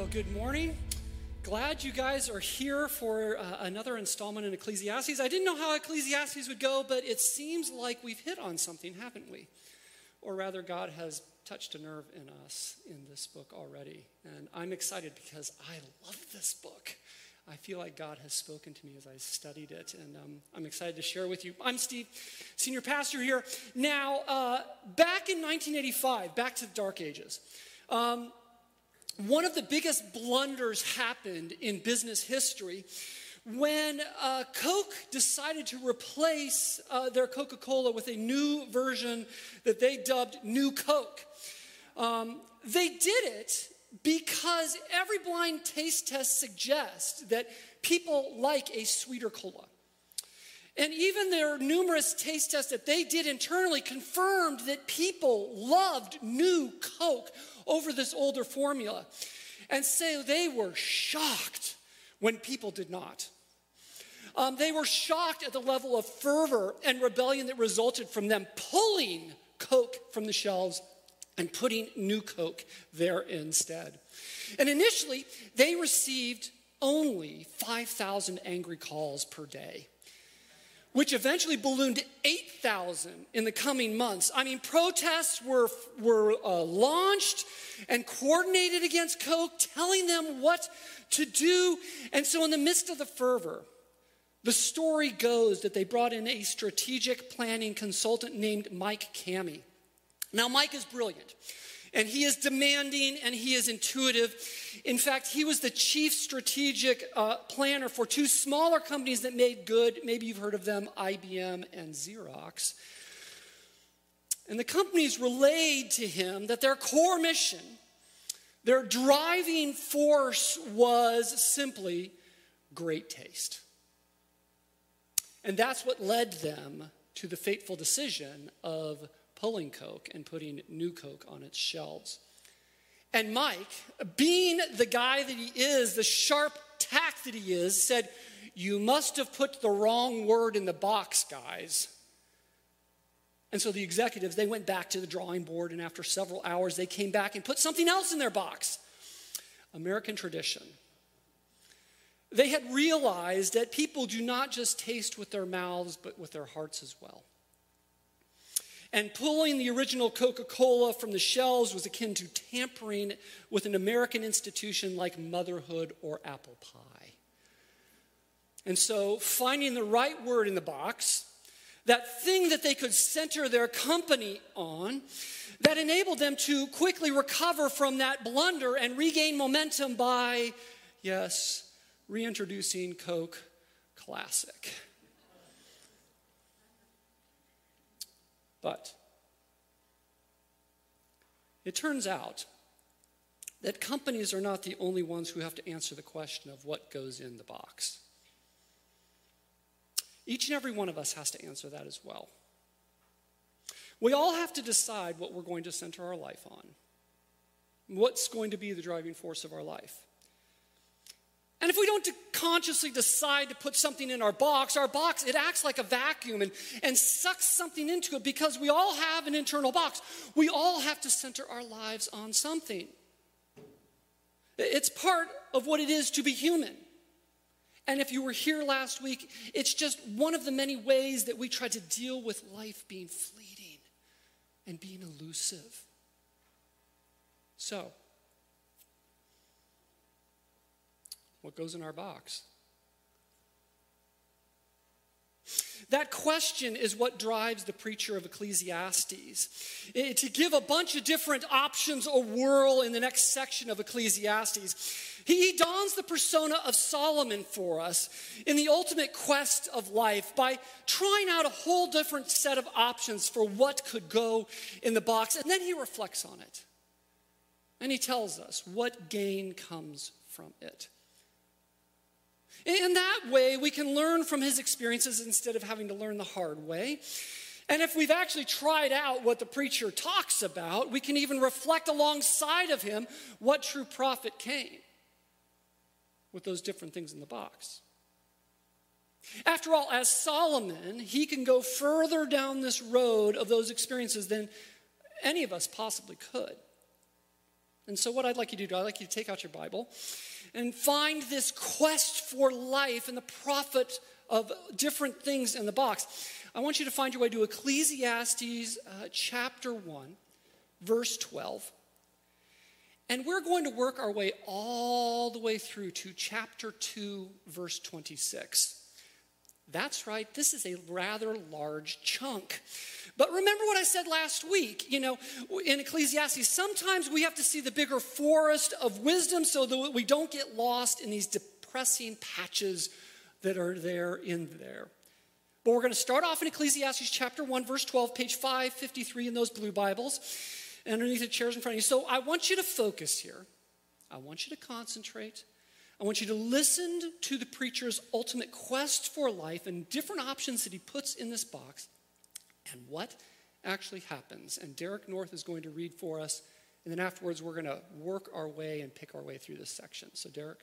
Well, good morning. Glad you guys are here for uh, another installment in Ecclesiastes. I didn't know how Ecclesiastes would go, but it seems like we've hit on something, haven't we? Or rather, God has touched a nerve in us in this book already. And I'm excited because I love this book. I feel like God has spoken to me as I studied it, and um, I'm excited to share with you. I'm Steve, senior pastor here. Now, uh, back in 1985, back to the dark ages, um, one of the biggest blunders happened in business history when uh, Coke decided to replace uh, their Coca Cola with a new version that they dubbed New Coke. Um, they did it because every blind taste test suggests that people like a sweeter cola. And even their numerous taste tests that they did internally confirmed that people loved new Coke over this older formula. And so they were shocked when people did not. Um, they were shocked at the level of fervor and rebellion that resulted from them pulling Coke from the shelves and putting new Coke there instead. And initially, they received only 5,000 angry calls per day which eventually ballooned to 8,000 in the coming months. I mean, protests were, were uh, launched and coordinated against Coke, telling them what to do. And so, in the midst of the fervor, the story goes that they brought in a strategic planning consultant named Mike Kami. Now, Mike is brilliant. And he is demanding and he is intuitive. In fact, he was the chief strategic uh, planner for two smaller companies that made good. Maybe you've heard of them IBM and Xerox. And the companies relayed to him that their core mission, their driving force was simply great taste. And that's what led them to the fateful decision of pulling Coke and putting new Coke on its shelves. And Mike, being the guy that he is, the sharp tack that he is, said, You must have put the wrong word in the box, guys. And so the executives, they went back to the drawing board, and after several hours, they came back and put something else in their box American tradition. They had realized that people do not just taste with their mouths, but with their hearts as well. And pulling the original Coca Cola from the shelves was akin to tampering with an American institution like motherhood or apple pie. And so, finding the right word in the box, that thing that they could center their company on, that enabled them to quickly recover from that blunder and regain momentum by, yes, reintroducing Coke Classic. But it turns out that companies are not the only ones who have to answer the question of what goes in the box. Each and every one of us has to answer that as well. We all have to decide what we're going to center our life on, what's going to be the driving force of our life. And if we don't consciously decide to put something in our box, our box, it acts like a vacuum and, and sucks something into it because we all have an internal box. We all have to center our lives on something. It's part of what it is to be human. And if you were here last week, it's just one of the many ways that we try to deal with life being fleeting and being elusive. So, what goes in our box. That question is what drives the preacher of Ecclesiastes. It, to give a bunch of different options a whirl in the next section of Ecclesiastes, he, he dons the persona of Solomon for us in the ultimate quest of life by trying out a whole different set of options for what could go in the box. And then he reflects on it. And he tells us what gain comes from it. In that way, we can learn from his experiences instead of having to learn the hard way. And if we've actually tried out what the preacher talks about, we can even reflect alongside of him what true profit came with those different things in the box. After all, as Solomon, he can go further down this road of those experiences than any of us possibly could. And so, what I'd like you to do, I'd like you to take out your Bible and find this quest for life and the profit of different things in the box. I want you to find your way to Ecclesiastes uh, chapter 1, verse 12. And we're going to work our way all the way through to chapter 2, verse 26. That's right, this is a rather large chunk. But remember what I said last week, you know, in Ecclesiastes, sometimes we have to see the bigger forest of wisdom so that we don't get lost in these depressing patches that are there in there. But we're going to start off in Ecclesiastes chapter 1, verse 12, page 553 in those blue Bibles, underneath the chairs in front of you. So I want you to focus here. I want you to concentrate. I want you to listen to the preacher's ultimate quest for life and different options that he puts in this box and what actually happens. And Derek North is going to read for us. And then afterwards, we're going to work our way and pick our way through this section. So, Derek.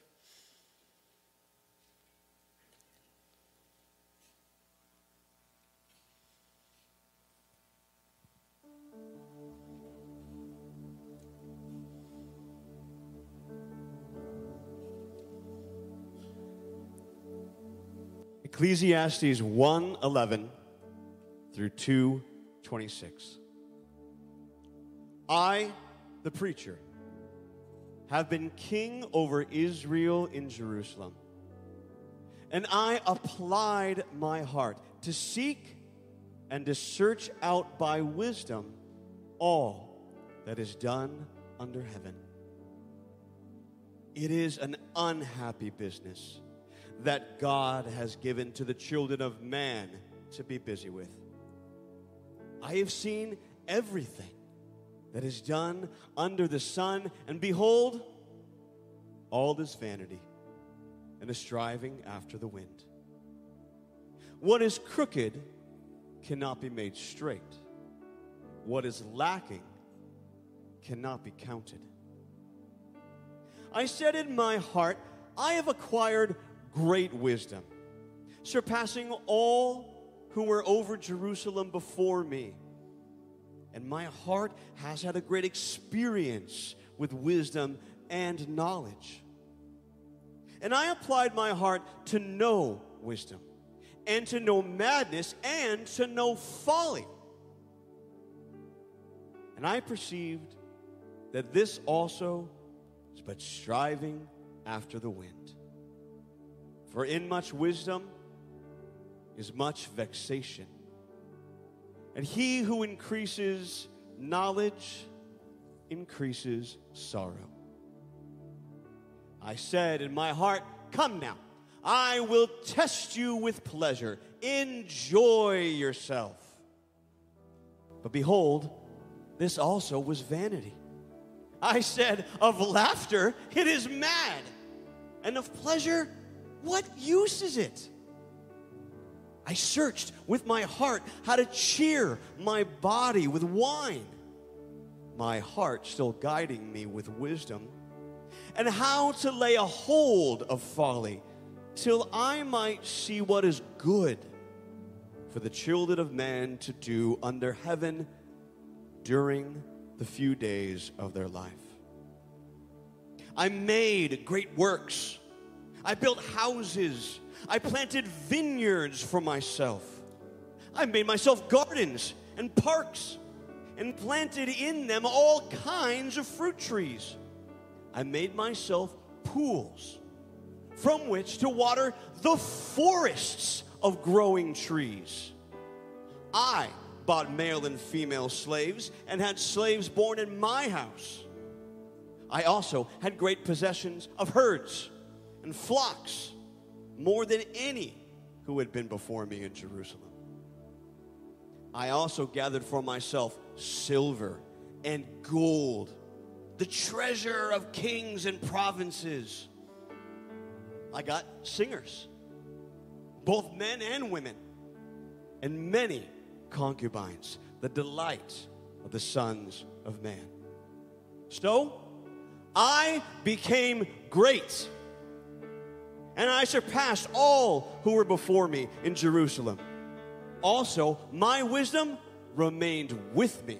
Ecclesiastes 1:11 through 2:26. I, the preacher, have been king over Israel in Jerusalem. And I applied my heart to seek and to search out by wisdom all that is done under heaven. It is an unhappy business that God has given to the children of man to be busy with. I have seen everything that is done under the sun, and behold, all is vanity and a striving after the wind. What is crooked cannot be made straight, what is lacking cannot be counted. I said in my heart, I have acquired great wisdom, surpassing all who were over Jerusalem before me. And my heart has had a great experience with wisdom and knowledge. And I applied my heart to know wisdom, and to know madness, and to know folly. And I perceived that this also is but striving after the wind. For in much wisdom is much vexation. And he who increases knowledge increases sorrow. I said in my heart, Come now, I will test you with pleasure. Enjoy yourself. But behold, this also was vanity. I said, Of laughter, it is mad, and of pleasure, what use is it? I searched with my heart how to cheer my body with wine, my heart still guiding me with wisdom, and how to lay a hold of folly till I might see what is good for the children of man to do under heaven during the few days of their life. I made great works I built houses. I planted vineyards for myself. I made myself gardens and parks and planted in them all kinds of fruit trees. I made myself pools from which to water the forests of growing trees. I bought male and female slaves and had slaves born in my house. I also had great possessions of herds and flocks more than any who had been before me in Jerusalem. I also gathered for myself silver and gold, the treasure of kings and provinces. I got singers, both men and women, and many concubines, the delight of the sons of man. So I became great and I surpassed all who were before me in Jerusalem. Also, my wisdom remained with me,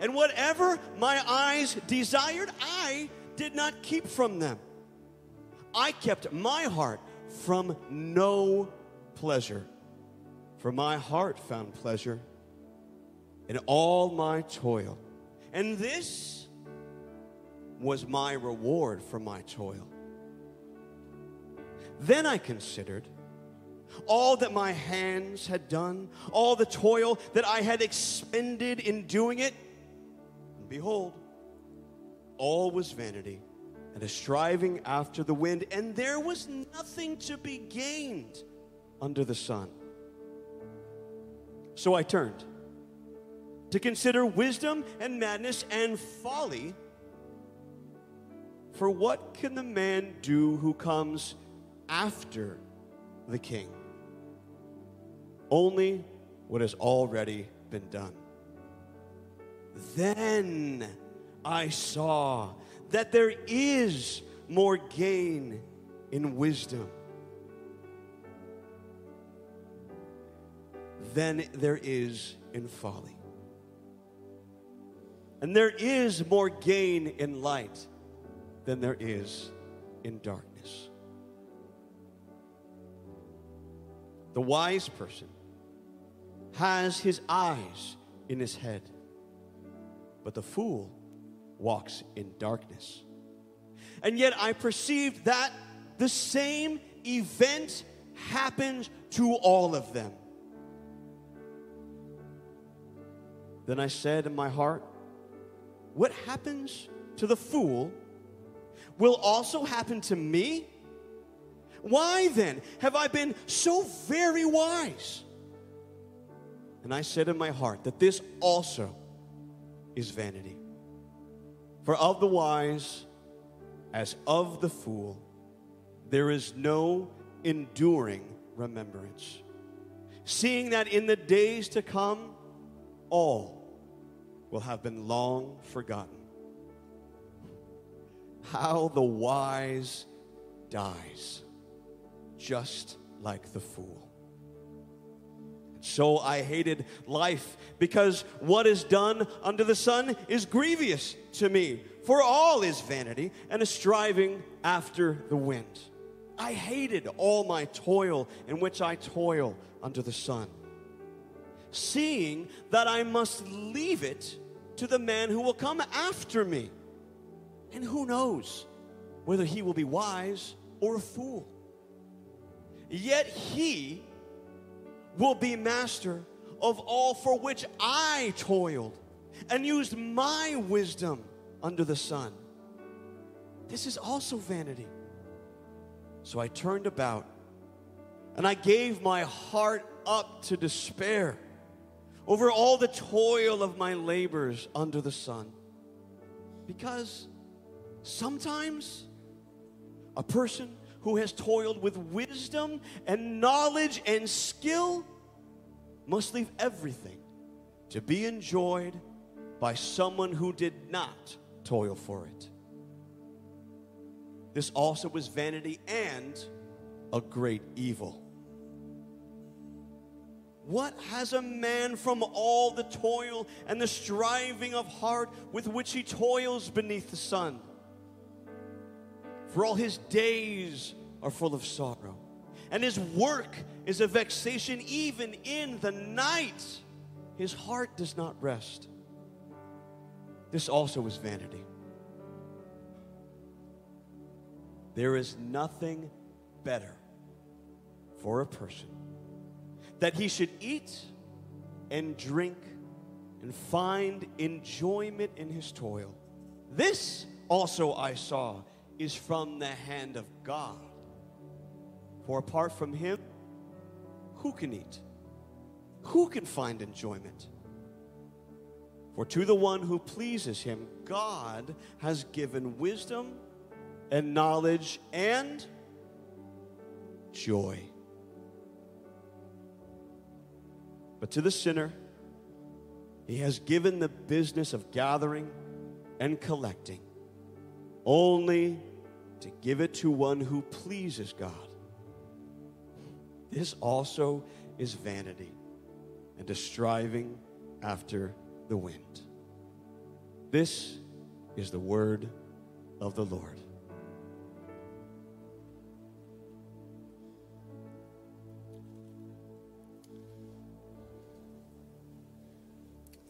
And whatever my eyes desired, I did not keep from them. I kept my heart from no pleasure, for my heart found pleasure in all my toil. And this was my reward for my toil. Then I considered all that my hands had done, all the toil that I had expended in doing it. And behold, all was vanity and a striving after the wind, and there was nothing to be gained under the sun. So I turned to consider wisdom and madness and folly. For what can the man do who comes after the king? Only what has already been done. Then I saw that there is more gain in wisdom than there is in folly. And there is more gain in light than there is in darkness. The wise person has his eyes in his head, but the fool walks in darkness. And yet I perceived that the same event happens to all of them. Then I said in my heart, what happens to the fool will also happen to me? Why then have I been so very wise? And I said in my heart that this also is vanity. For of the wise, as of the fool, there is no enduring remembrance. Seeing that in the days to come, all will have been long forgotten. How the wise dies, just like the fool. So I hated life because what is done under the sun is grievous to me. For all is vanity and a striving after the wind. I hated all my toil in which I toil under the sun, seeing that I must leave it to the man who will come after me. And who knows whether he will be wise or a fool. Yet he will be master of all for which I toiled and used my wisdom under the sun. This is also vanity. So I turned about and I gave my heart up to despair over all the toil of my labors under the sun. Because sometimes a person who has toiled with wisdom and knowledge and skill must leave everything to be enjoyed by someone who did not toil for it. This also was vanity and a great evil. What has a man from all the toil and the striving of heart with which he toils beneath the sun? For all his days are full of sorrow, and his work is a vexation even in the night. His heart does not rest. This also is vanity. There is nothing better for a person that he should eat and drink and find enjoyment in his toil. This also I saw is from the hand of God. For apart from him, who can eat? Who can find enjoyment? For to the one who pleases him, God has given wisdom and knowledge and joy. But to the sinner, he has given the business of gathering and collecting only to give it to one who pleases God. This also is vanity and a striving after the wind. This is the word of the Lord.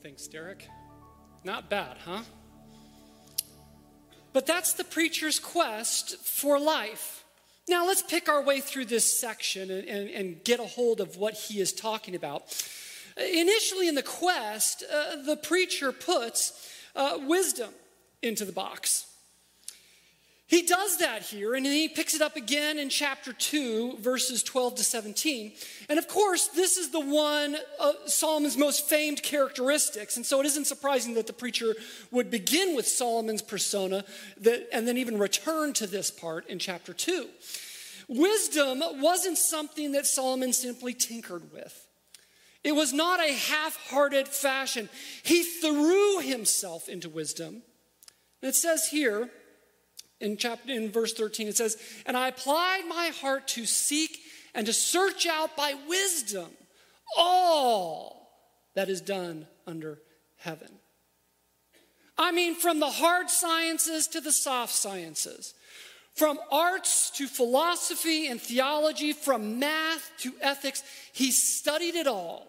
Thanks, Derek. Not bad, huh? But that's the preacher's quest for life. Now, let's pick our way through this section and, and, and get a hold of what he is talking about. Initially, in the quest, uh, the preacher puts uh, wisdom into the box. He does that here, and he picks it up again in chapter 2, verses 12 to 17. And of course, this is the one of Solomon's most famed characteristics. And so it isn't surprising that the preacher would begin with Solomon's persona that, and then even return to this part in chapter 2. Wisdom wasn't something that Solomon simply tinkered with. It was not a half hearted fashion. He threw himself into wisdom. And it says here, in chapter in verse 13 it says and i applied my heart to seek and to search out by wisdom all that is done under heaven. I mean from the hard sciences to the soft sciences from arts to philosophy and theology from math to ethics he studied it all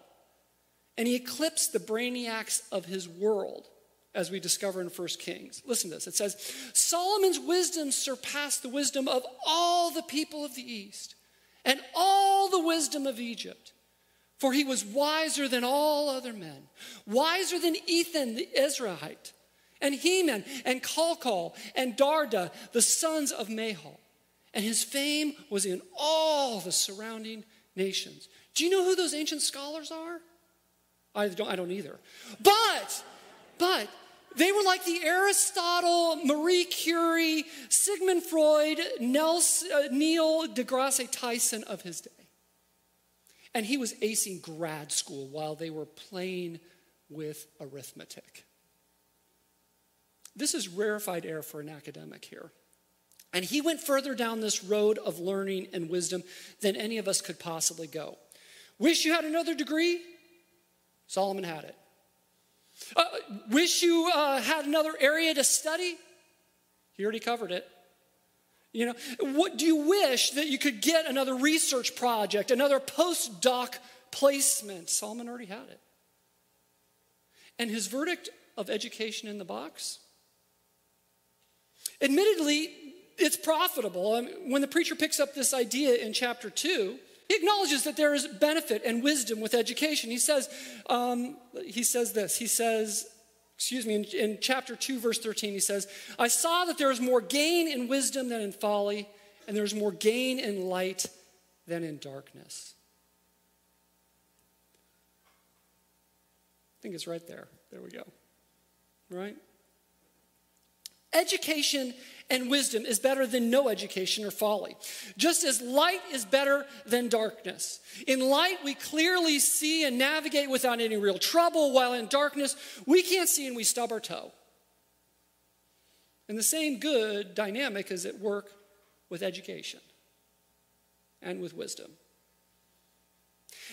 and he eclipsed the brainiacs of his world as we discover in 1 Kings. Listen to this. It says, Solomon's wisdom surpassed the wisdom of all the people of the East and all the wisdom of Egypt. For he was wiser than all other men, wiser than Ethan the Ezrahite, and Heman, and Calcol, and Darda, the sons of Mahol. And his fame was in all the surrounding nations. Do you know who those ancient scholars are? I don't, I don't either. But, but they were like the Aristotle, Marie Curie, Sigmund Freud, Nelson, uh, Neil deGrasse Tyson of his day. And he was acing grad school while they were playing with arithmetic. This is rarefied air for an academic here. And he went further down this road of learning and wisdom than any of us could possibly go. Wish you had another degree? Solomon had it. Uh, wish you uh, had another area to study? He already covered it. You know, what do you wish that you could get another research project, another postdoc placement? Solomon already had it. And his verdict of education in the box? Admittedly, it's profitable. I mean, when the preacher picks up this idea in chapter 2, he acknowledges that there is benefit and wisdom with education. He says, um, he says this. He says, excuse me, in, in chapter 2, verse 13, he says, I saw that there is more gain in wisdom than in folly, and there's more gain in light than in darkness. I think it's right there. There we go. Right? Education and wisdom is better than no education or folly. Just as light is better than darkness. In light, we clearly see and navigate without any real trouble, while in darkness, we can't see and we stub our toe. And the same good dynamic is at work with education and with wisdom.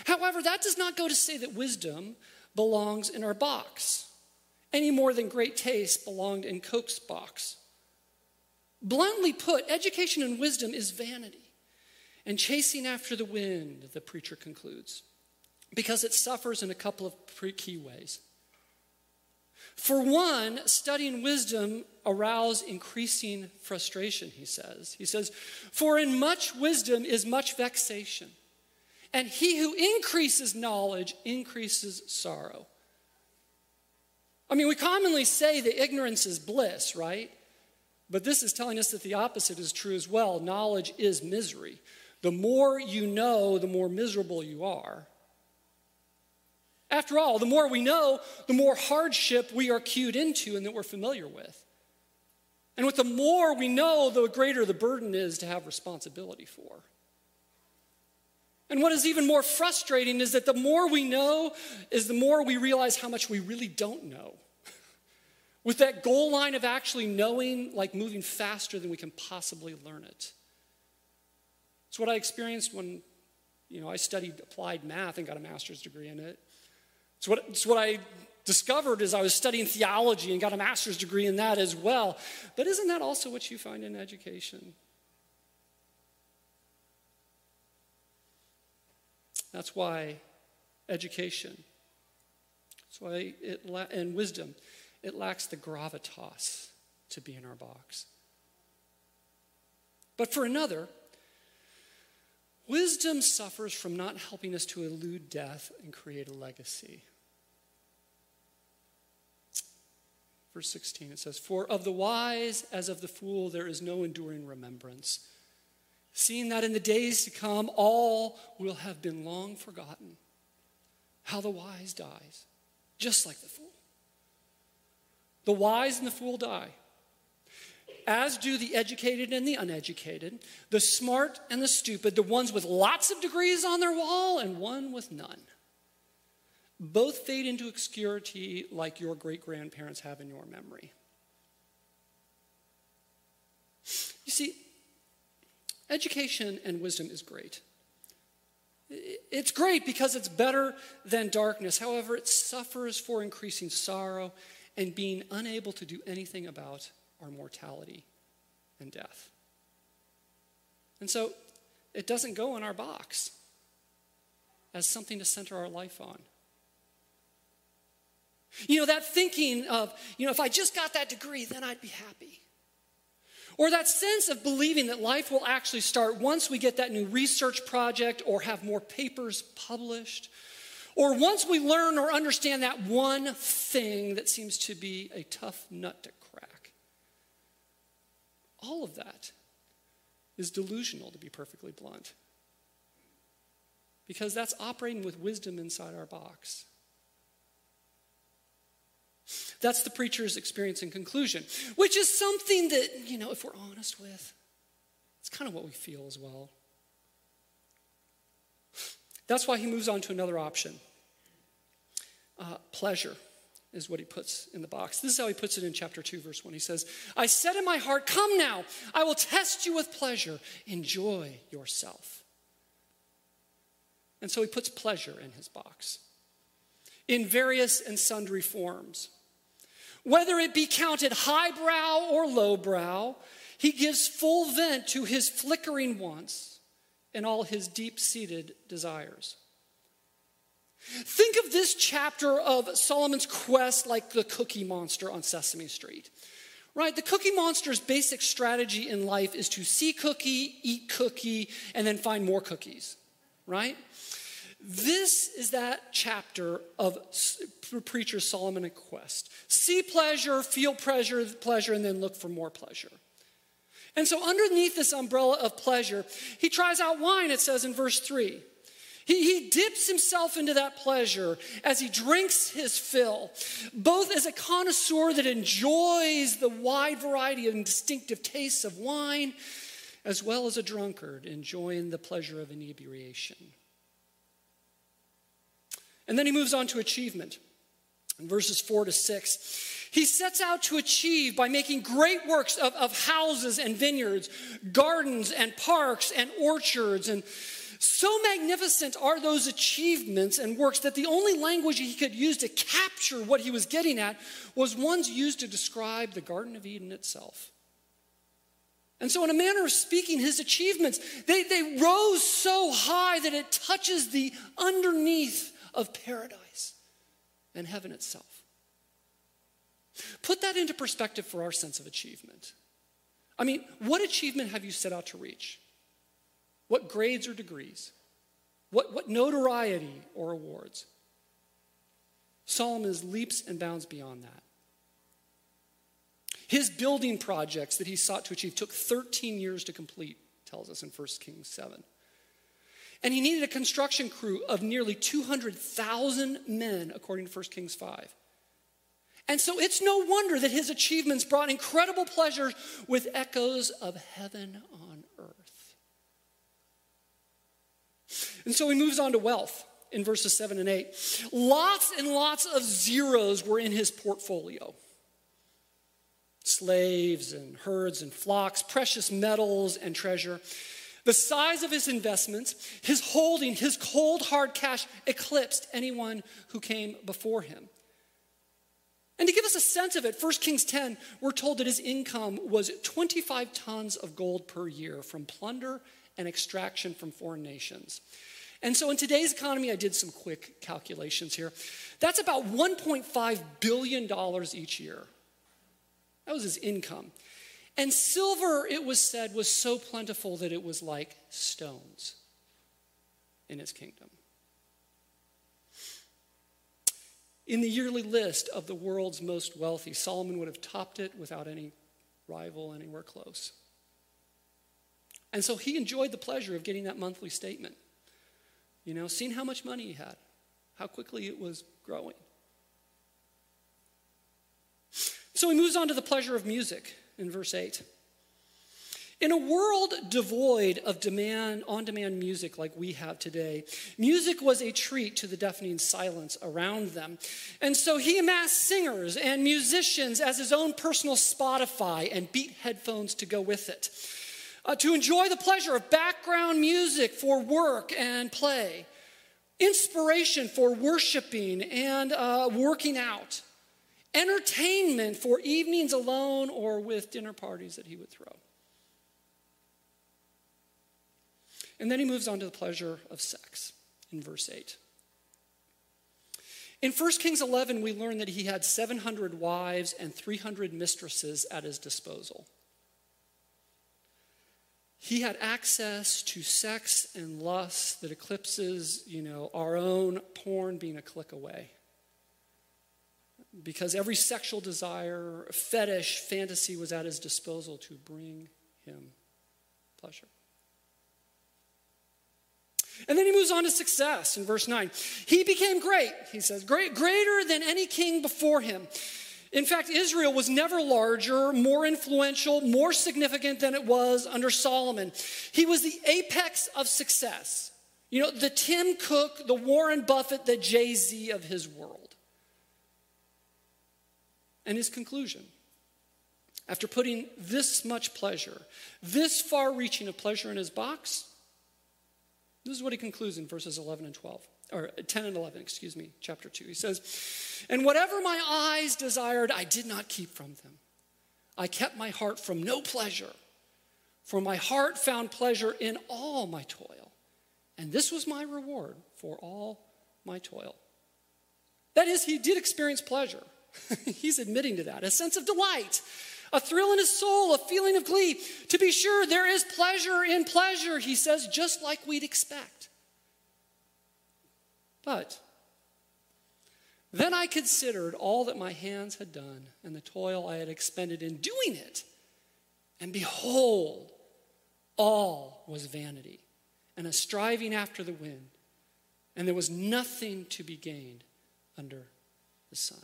However, that does not go to say that wisdom belongs in our box any more than great taste belonged in Coke's box. Bluntly put, education and wisdom is vanity and chasing after the wind, the preacher concludes, because it suffers in a couple of key ways. For one, studying wisdom arouse increasing frustration, he says. He says, For in much wisdom is much vexation, and he who increases knowledge increases sorrow. I mean, we commonly say that ignorance is bliss, right? But this is telling us that the opposite is true as well. Knowledge is misery. The more you know, the more miserable you are. After all, the more we know, the more hardship we are cued into and that we're familiar with. And with the more we know, the greater the burden is to have responsibility for. And what is even more frustrating is that the more we know, is the more we realize how much we really don't know with that goal line of actually knowing, like moving faster than we can possibly learn it. It's what I experienced when, you know, I studied applied math and got a master's degree in it. It's what, it's what I discovered as I was studying theology and got a master's degree in that as well. But isn't that also what you find in education? That's why education, that's why it, la- and wisdom, it lacks the gravitas to be in our box. But for another, wisdom suffers from not helping us to elude death and create a legacy. Verse 16, it says, For of the wise as of the fool there is no enduring remembrance, seeing that in the days to come all will have been long forgotten. How the wise dies, just like the fool. The wise and the fool die, as do the educated and the uneducated, the smart and the stupid, the ones with lots of degrees on their wall and one with none both fade into obscurity like your great grandparents have in your memory. You see, education and wisdom is great. It's great because it's better than darkness. However, it suffers for increasing sorrow and being unable to do anything about our mortality and death. And so it doesn't go in our box as something to center our life on. You know, that thinking of, you know, if I just got that degree, then I'd be happy. Or that sense of believing that life will actually start once we get that new research project or have more papers published. Or once we learn or understand that one thing that seems to be a tough nut to crack. All of that is delusional, to be perfectly blunt. Because that's operating with wisdom inside our box. That's the preacher's experience and conclusion, which is something that, you know, if we're honest with, it's kind of what we feel as well. That's why he moves on to another option. Uh, pleasure is what he puts in the box. This is how he puts it in chapter 2, verse 1. He says, I said in my heart, Come now, I will test you with pleasure. Enjoy yourself. And so he puts pleasure in his box in various and sundry forms. Whether it be counted highbrow or lowbrow, he gives full vent to his flickering wants and all his deep seated desires. Think of this chapter of Solomon's quest like the cookie monster on Sesame Street. Right? The cookie monster's basic strategy in life is to see cookie, eat cookie, and then find more cookies. Right? This is that chapter of preacher Solomon and Quest. See pleasure, feel pleasure, pleasure, and then look for more pleasure. And so, underneath this umbrella of pleasure, he tries out wine, it says in verse 3. He, he dips himself into that pleasure as he drinks his fill, both as a connoisseur that enjoys the wide variety and distinctive tastes of wine, as well as a drunkard enjoying the pleasure of inebriation. And then he moves on to achievement in verses four to six. He sets out to achieve by making great works of, of houses and vineyards, gardens and parks and orchards. And so magnificent are those achievements and works that the only language he could use to capture what he was getting at was ones used to describe the Garden of Eden itself. And so, in a manner of speaking, his achievements, they, they rose so high that it touches the underneath of paradise and heaven itself. Put that into perspective for our sense of achievement. I mean, what achievement have you set out to reach? What grades or degrees? What, what notoriety or awards? Solomon leaps and bounds beyond that. His building projects that he sought to achieve took 13 years to complete, tells us in 1 Kings 7. And he needed a construction crew of nearly 200,000 men, according to 1 Kings 5. And so it's no wonder that his achievements brought incredible pleasure with echoes of heaven on earth. And so he moves on to wealth in verses 7 and 8. Lots and lots of zeros were in his portfolio slaves and herds and flocks, precious metals and treasure. The size of his investments, his holding, his cold, hard cash eclipsed anyone who came before him. And to give us a sense of it, 1 Kings 10, we're told that his income was 25 tons of gold per year from plunder and extraction from foreign nations. And so in today's economy, I did some quick calculations here. That's about $1.5 billion each year. That was his income. And silver, it was said, was so plentiful that it was like stones in his kingdom. In the yearly list of the world's most wealthy, Solomon would have topped it without any rival anywhere close. And so he enjoyed the pleasure of getting that monthly statement. You know, seeing how much money he had, how quickly it was growing. So he moves on to the pleasure of music in verse 8. In a world devoid of demand, on demand music like we have today, music was a treat to the deafening silence around them. And so he amassed singers and musicians as his own personal Spotify and beat headphones to go with it. Uh, to enjoy the pleasure of background music for work and play, inspiration for worshiping and uh, working out entertainment for evenings alone or with dinner parties that he would throw. And then he moves on to the pleasure of sex in verse 8. In 1 Kings 11, we learn that he had 700 wives and 300 mistresses at his disposal. He had access to sex and lust that eclipses, you know, our own porn being a click away because every sexual desire, fetish, fantasy was at his disposal to bring him pleasure. And then he moves on to success in verse 9. He became great, he says, great, greater than any king before him. In fact, Israel was never larger, more influential, more significant than it was under Solomon. He was the apex of success. You know, the Tim Cook, the Warren Buffett, the Jay Z of his world and his conclusion. After putting this much pleasure, this far reaching of pleasure in his box, this is what he concludes in verses 11 and 12, or 10 and 11, excuse me, chapter 2. He says, And whatever my eyes desired, I did not keep from them. I kept my heart from no pleasure, for my heart found pleasure in all my toil. And this was my reward for all my toil. That is, he did experience pleasure. He's admitting to that. A sense of delight, a thrill in his soul, a feeling of glee. To be sure, there is pleasure in pleasure, he says, just like we'd expect. But then I considered all that my hands had done and the toil I had expended in doing it. And behold, all was vanity and a striving after the wind, and there was nothing to be gained under the sun.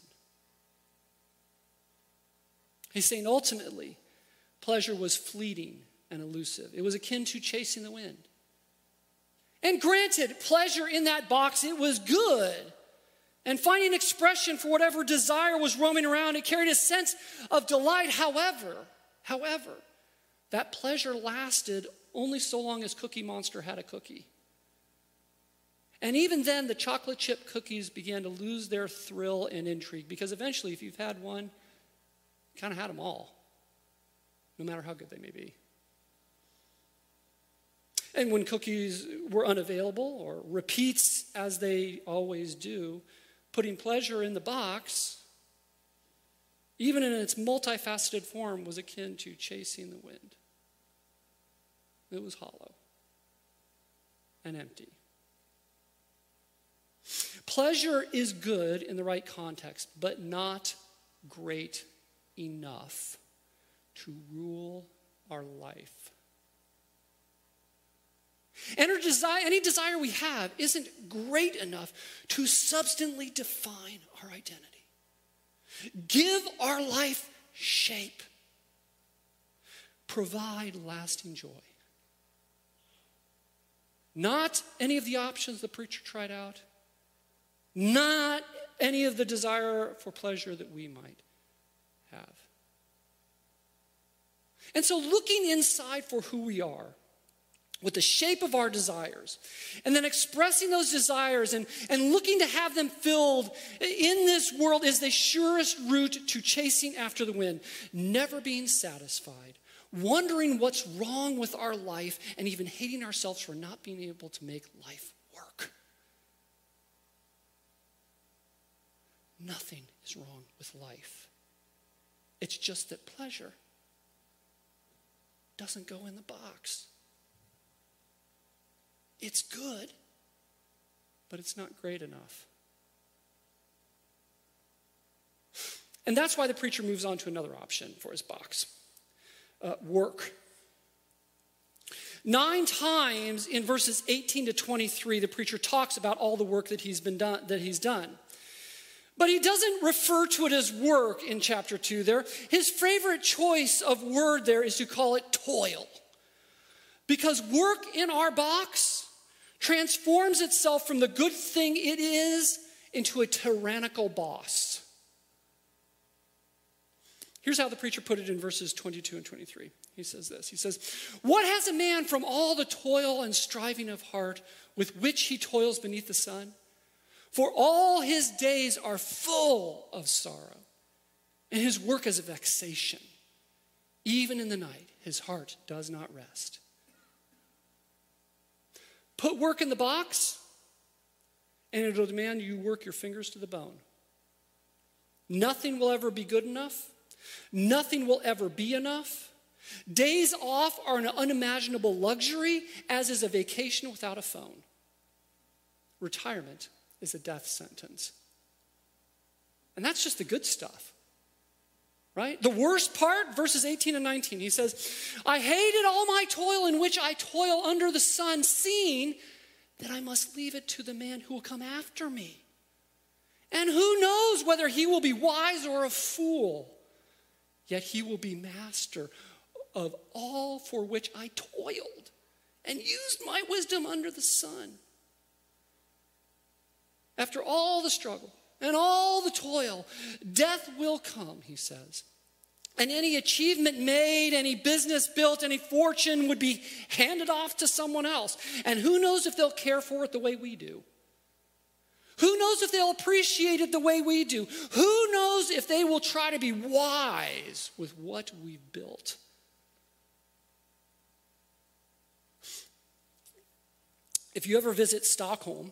He's saying ultimately, pleasure was fleeting and elusive. It was akin to chasing the wind. And granted, pleasure in that box, it was good. And finding expression for whatever desire was roaming around, it carried a sense of delight. However, however, that pleasure lasted only so long as Cookie Monster had a cookie. And even then, the chocolate chip cookies began to lose their thrill and intrigue because eventually, if you've had one, kind of had them all, no matter how good they may be. And when cookies were unavailable, or repeats as they always do, putting pleasure in the box, even in its multifaceted form, was akin to chasing the wind. It was hollow and empty. Pleasure is good in the right context, but not great enough to rule our life. And desire, any desire we have isn't great enough to substantially define our identity. Give our life shape. Provide lasting joy. Not any of the options the preacher tried out, not any of the desire for pleasure that we might have. And so, looking inside for who we are, with the shape of our desires, and then expressing those desires and, and looking to have them filled in this world is the surest route to chasing after the wind, never being satisfied, wondering what's wrong with our life, and even hating ourselves for not being able to make life work. Nothing is wrong with life. It's just that pleasure doesn't go in the box. It's good, but it's not great enough. And that's why the preacher moves on to another option for his box uh, work. Nine times in verses 18 to 23, the preacher talks about all the work that he's been done that he's done. But he doesn't refer to it as work in chapter 2 there. His favorite choice of word there is to call it toil. Because work in our box transforms itself from the good thing it is into a tyrannical boss. Here's how the preacher put it in verses 22 and 23. He says this He says, What has a man from all the toil and striving of heart with which he toils beneath the sun? For all his days are full of sorrow, and his work is a vexation. Even in the night, his heart does not rest. Put work in the box, and it'll demand you work your fingers to the bone. Nothing will ever be good enough. Nothing will ever be enough. Days off are an unimaginable luxury, as is a vacation without a phone. Retirement is a death sentence. And that's just the good stuff right? The worst part, verses 18 and 19, he says, I hated all my toil in which I toil under the sun, seeing that I must leave it to the man who will come after me. And who knows whether he will be wise or a fool, yet he will be master of all for which I toiled and used my wisdom under the sun. After all the struggle, and all the toil, death will come, he says. And any achievement made, any business built, any fortune would be handed off to someone else. And who knows if they'll care for it the way we do? Who knows if they'll appreciate it the way we do? Who knows if they will try to be wise with what we've built? If you ever visit Stockholm,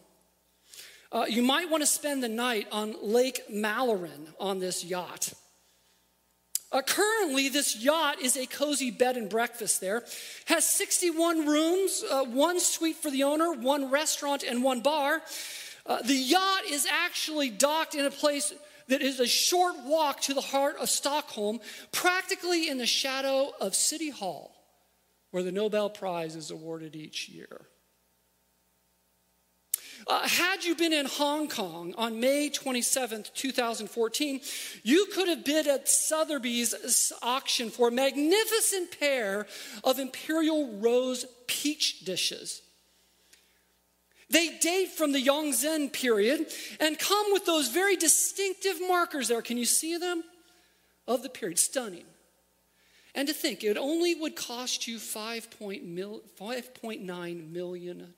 uh, you might want to spend the night on Lake Mälaren on this yacht. Uh, currently, this yacht is a cozy bed and breakfast there. Has 61 rooms, uh, one suite for the owner, one restaurant, and one bar. Uh, the yacht is actually docked in a place that is a short walk to the heart of Stockholm, practically in the shadow of City Hall, where the Nobel Prize is awarded each year. Uh, had you been in Hong Kong on May 27th, 2014, you could have bid at Sotheby's auction for a magnificent pair of Imperial Rose peach dishes. They date from the Yongzheng period and come with those very distinctive markers there. Can you see them? Of the period. Stunning. And to think, it only would cost you $5.9 million.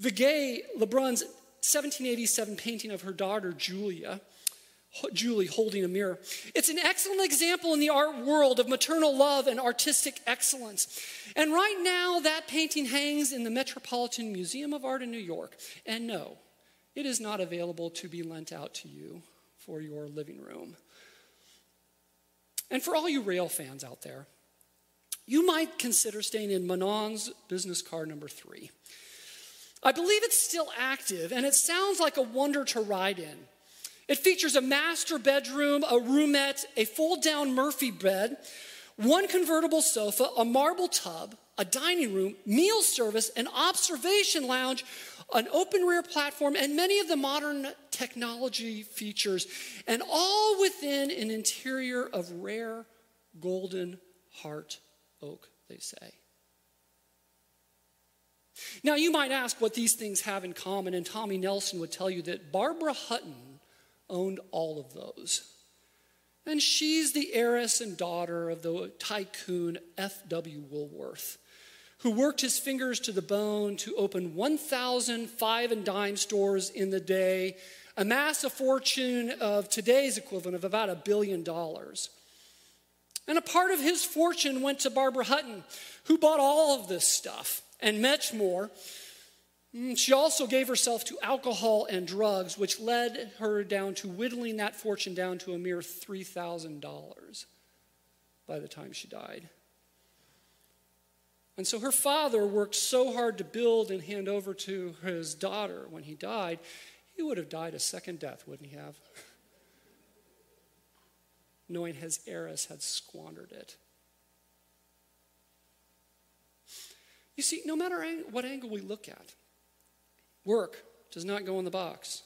Vigée Lebrun's 1787 painting of her daughter Julia, Julie holding a mirror. It's an excellent example in the art world of maternal love and artistic excellence. And right now, that painting hangs in the Metropolitan Museum of Art in New York. And no, it is not available to be lent out to you for your living room. And for all you rail fans out there, you might consider staying in Manon's business card number three. I believe it's still active, and it sounds like a wonder to ride in. It features a master bedroom, a roomette, a fold down Murphy bed, one convertible sofa, a marble tub, a dining room, meal service, an observation lounge, an open rear platform, and many of the modern technology features, and all within an interior of rare golden heart oak, they say. Now, you might ask what these things have in common, and Tommy Nelson would tell you that Barbara Hutton owned all of those. And she's the heiress and daughter of the tycoon F.W. Woolworth, who worked his fingers to the bone to open 1,000 five and dime stores in the day, amass a fortune of today's equivalent of about a billion dollars. And a part of his fortune went to Barbara Hutton, who bought all of this stuff and much more. Mm, she also gave herself to alcohol and drugs, which led her down to whittling that fortune down to a mere $3,000 by the time she died. And so her father worked so hard to build and hand over to his daughter when he died, he would have died a second death, wouldn't he have? knowing his heiress had squandered it. You see, no matter what angle we look at, work does not go in the box.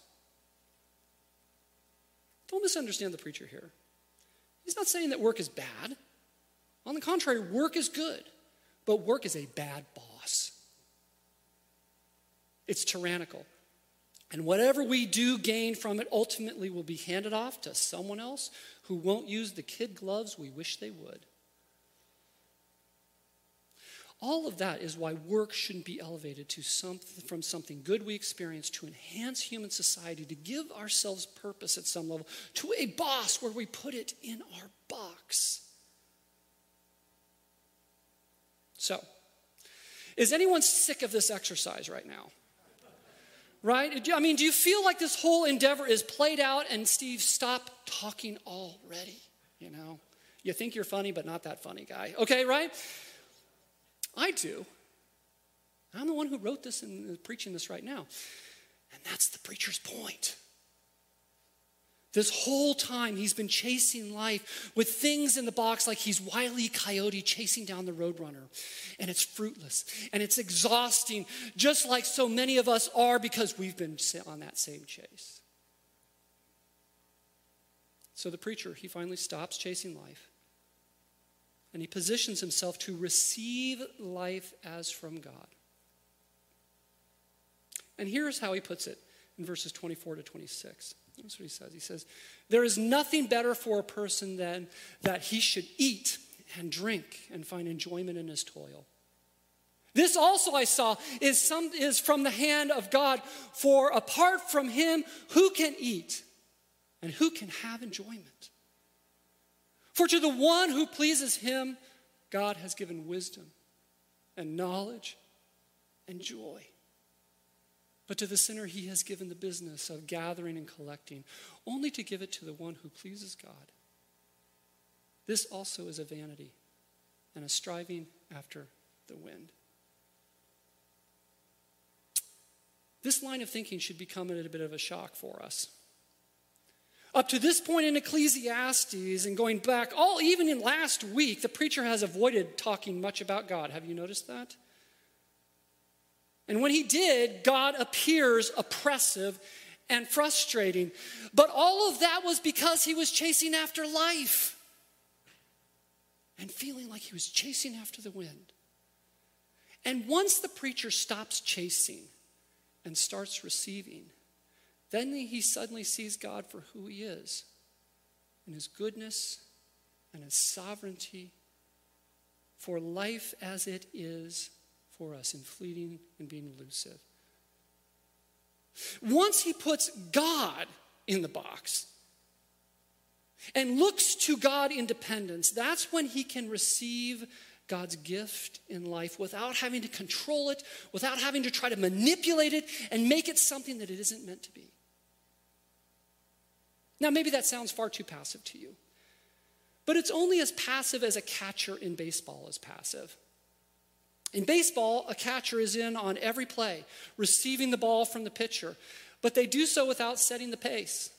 Don't misunderstand the preacher here. He's not saying that work is bad. On the contrary, work is good, but work is a bad boss. It's tyrannical. And whatever we do gain from it ultimately will be handed off to someone else who won't use the kid gloves we wish they would. All of that is why work shouldn't be elevated to something, from something good we experience to enhance human society, to give ourselves purpose at some level, to a boss where we put it in our box. So, is anyone sick of this exercise right now? right? I mean, do you feel like this whole endeavor is played out and Steve, stop talking already? You know, you think you're funny, but not that funny guy. Okay, right? I do. I'm the one who wrote this and preaching this right now. And that's the preacher's point. This whole time, he's been chasing life with things in the box like he's Wily Coyote chasing down the Roadrunner. And it's fruitless and it's exhausting, just like so many of us are because we've been on that same chase. So the preacher, he finally stops chasing life and he positions himself to receive life as from God. And here's how he puts it in verses 24 to 26. That's what he says. He says, There is nothing better for a person than that he should eat and drink and find enjoyment in his toil. This also I saw is, some, is from the hand of God, for apart from him, who can eat and who can have enjoyment? For to the one who pleases him, God has given wisdom and knowledge and joy. But to the sinner, he has given the business of gathering and collecting, only to give it to the one who pleases God. This also is a vanity and a striving after the wind. This line of thinking should become a bit of a shock for us. Up to this point in Ecclesiastes and going back, all even in last week, the preacher has avoided talking much about God. Have you noticed that? And when he did, God appears oppressive and frustrating. But all of that was because he was chasing after life and feeling like he was chasing after the wind. And once the preacher stops chasing and starts receiving, then he suddenly sees God for who he is and his goodness and his sovereignty for life as it is for us in fleeting and being elusive. Once he puts God in the box and looks to God in dependence, that's when he can receive God's gift in life without having to control it, without having to try to manipulate it and make it something that it isn't meant to be. Now, maybe that sounds far too passive to you, but it's only as passive as a catcher in baseball is passive. In baseball, a catcher is in on every play, receiving the ball from the pitcher, but they do so without setting the pace,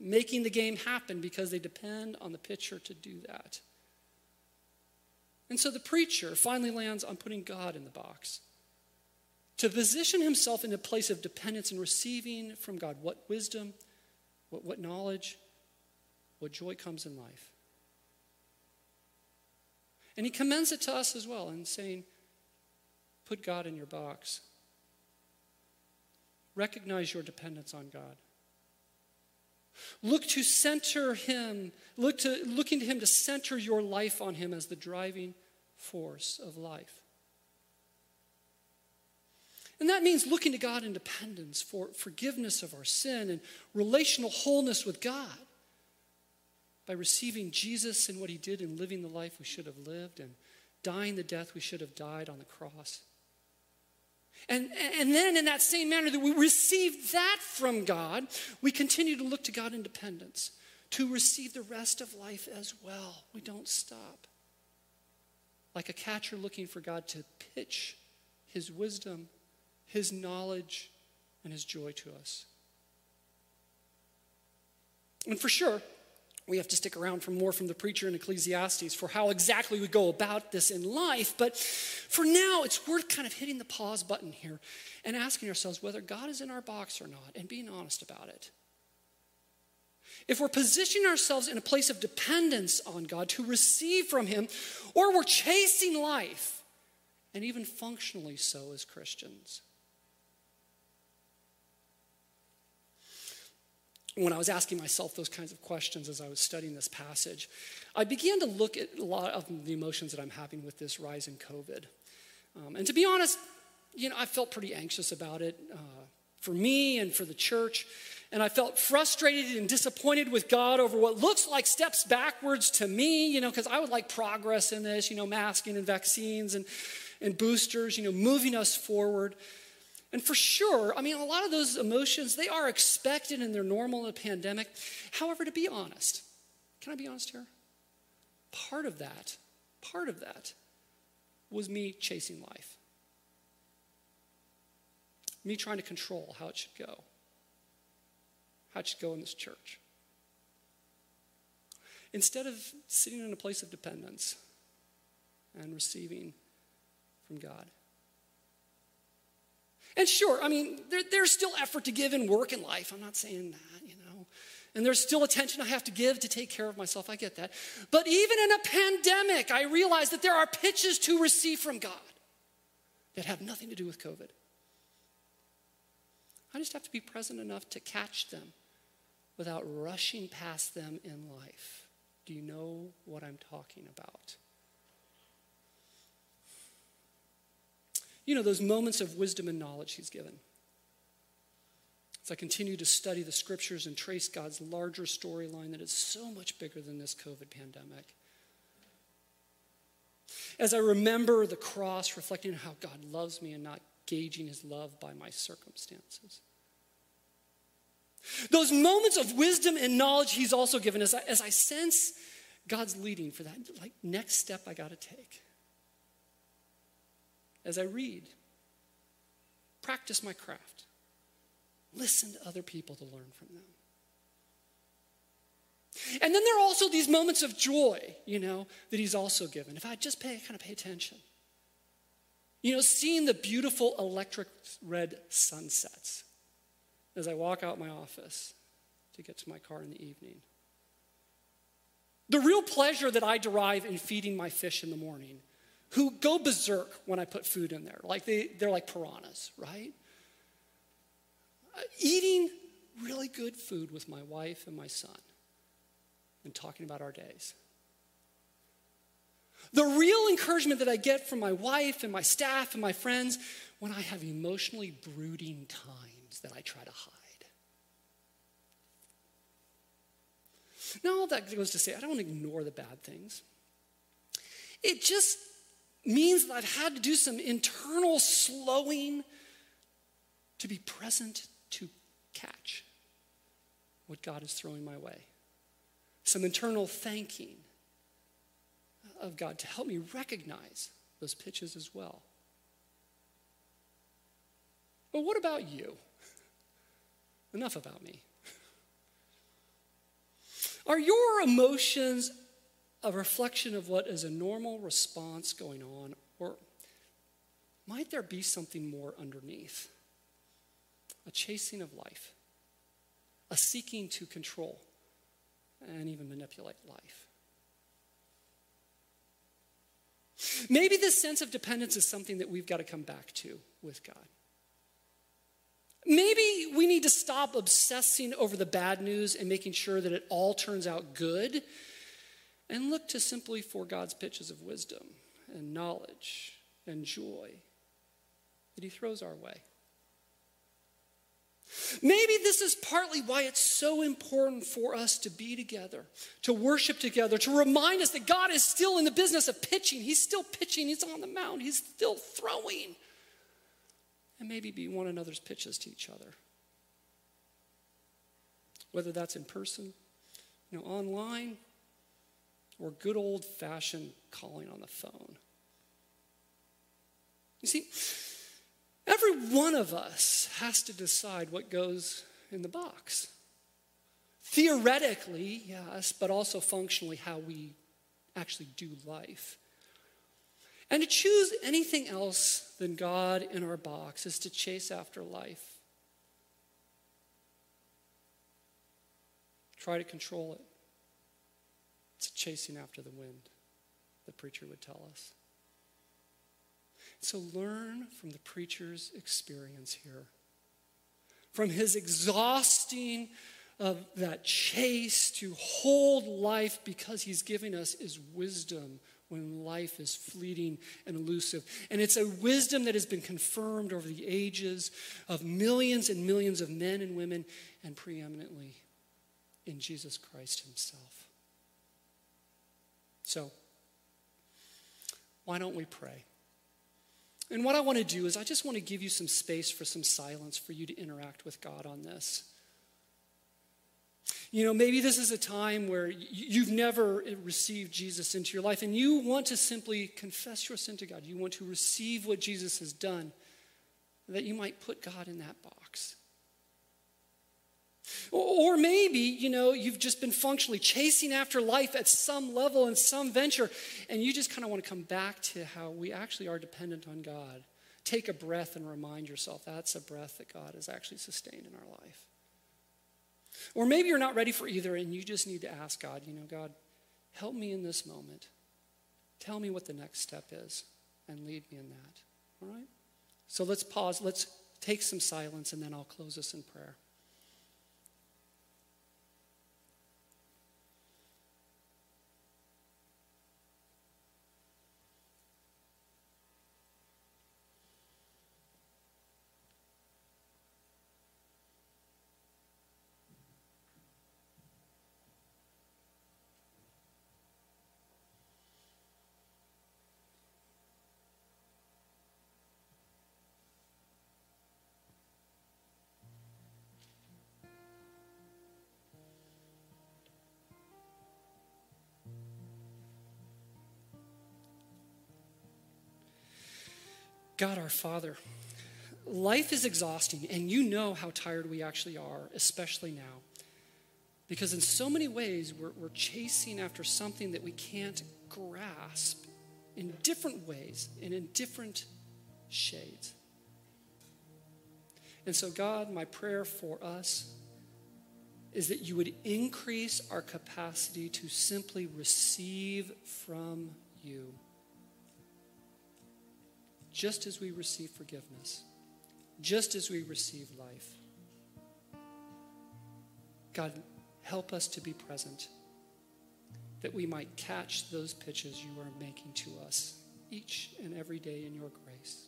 making the game happen because they depend on the pitcher to do that. And so the preacher finally lands on putting God in the box to position himself in a place of dependence and receiving from God what wisdom, what, what knowledge, what joy comes in life. And he commends it to us as well in saying, Put God in your box. Recognize your dependence on God. Look to center him, look to, looking to him to center your life on him as the driving force of life. And that means looking to God in dependence for forgiveness of our sin and relational wholeness with God by receiving Jesus and what he did in living the life we should have lived and dying the death we should have died on the cross. And, and then, in that same manner that we receive that from God, we continue to look to God in dependence to receive the rest of life as well. We don't stop. Like a catcher looking for God to pitch his wisdom, his knowledge, and his joy to us. And for sure, we have to stick around for more from the preacher in Ecclesiastes for how exactly we go about this in life. But for now, it's worth kind of hitting the pause button here and asking ourselves whether God is in our box or not and being honest about it. If we're positioning ourselves in a place of dependence on God to receive from Him, or we're chasing life, and even functionally so as Christians. When I was asking myself those kinds of questions as I was studying this passage, I began to look at a lot of the emotions that I'm having with this rise in COVID. Um, and to be honest, you know, I felt pretty anxious about it uh, for me and for the church. And I felt frustrated and disappointed with God over what looks like steps backwards to me, you know, because I would like progress in this, you know, masking and vaccines and, and boosters, you know, moving us forward. And for sure, I mean, a lot of those emotions, they are expected and they're normal in a pandemic. However, to be honest, can I be honest here? Part of that, part of that was me chasing life. Me trying to control how it should go, how it should go in this church. Instead of sitting in a place of dependence and receiving from God. And sure, I mean, there, there's still effort to give in work and life. I'm not saying that, you know. And there's still attention I have to give to take care of myself. I get that. But even in a pandemic, I realize that there are pitches to receive from God that have nothing to do with COVID. I just have to be present enough to catch them without rushing past them in life. Do you know what I'm talking about? You know, those moments of wisdom and knowledge he's given. As I continue to study the scriptures and trace God's larger storyline that is so much bigger than this COVID pandemic. As I remember the cross reflecting how God loves me and not gauging his love by my circumstances. Those moments of wisdom and knowledge he's also given as I, as I sense God's leading for that like next step I got to take as I read, practice my craft, listen to other people to learn from them. And then there are also these moments of joy, you know, that he's also given. If I just pay kind of pay attention. You know, seeing the beautiful electric red sunsets as I walk out my office to get to my car in the evening. The real pleasure that I derive in feeding my fish in the morning who go berserk when I put food in there. Like they, they're like piranhas, right? Uh, eating really good food with my wife and my son and talking about our days. The real encouragement that I get from my wife and my staff and my friends when I have emotionally brooding times that I try to hide. Now, all that goes to say, I don't ignore the bad things. It just means that I've had to do some internal slowing to be present to catch what God is throwing my way. Some internal thanking of God to help me recognize those pitches as well. But what about you? Enough about me. Are your emotions a reflection of what is a normal response going on, or might there be something more underneath? A chasing of life, a seeking to control and even manipulate life. Maybe this sense of dependence is something that we've got to come back to with God. Maybe we need to stop obsessing over the bad news and making sure that it all turns out good and look to simply for God's pitches of wisdom and knowledge and joy that He throws our way. Maybe this is partly why it's so important for us to be together, to worship together, to remind us that God is still in the business of pitching. He's still pitching, He's on the mound, He's still throwing. And maybe be one another's pitches to each other. Whether that's in person, you know, online, or good old fashioned calling on the phone. You see, every one of us has to decide what goes in the box. Theoretically, yes, but also functionally how we actually do life. And to choose anything else than God in our box is to chase after life. Try to control it. It's chasing after the wind, the preacher would tell us. So learn from the preacher's experience here, from his exhausting of that chase to hold life because he's giving us his wisdom when life is fleeting and elusive. And it's a wisdom that has been confirmed over the ages of millions and millions of men and women, and preeminently in Jesus Christ himself. So, why don't we pray? And what I want to do is, I just want to give you some space for some silence for you to interact with God on this. You know, maybe this is a time where you've never received Jesus into your life and you want to simply confess your sin to God. You want to receive what Jesus has done, that you might put God in that box. Or maybe, you know, you've just been functionally chasing after life at some level in some venture, and you just kind of want to come back to how we actually are dependent on God. Take a breath and remind yourself that's a breath that God has actually sustained in our life. Or maybe you're not ready for either and you just need to ask God, you know, God, help me in this moment. Tell me what the next step is and lead me in that. All right? So let's pause. Let's take some silence and then I'll close us in prayer. God our Father, life is exhausting, and you know how tired we actually are, especially now. Because in so many ways, we're, we're chasing after something that we can't grasp in different ways and in different shades. And so, God, my prayer for us is that you would increase our capacity to simply receive from you just as we receive forgiveness, just as we receive life. God, help us to be present, that we might catch those pitches you are making to us each and every day in your grace.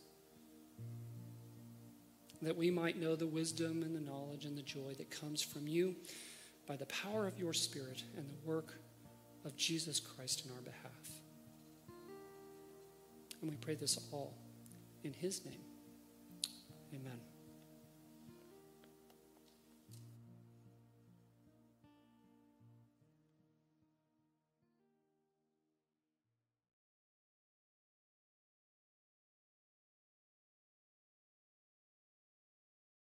That we might know the wisdom and the knowledge and the joy that comes from you by the power of your Spirit and the work of Jesus Christ in our behalf. And we pray this all in his name. Amen.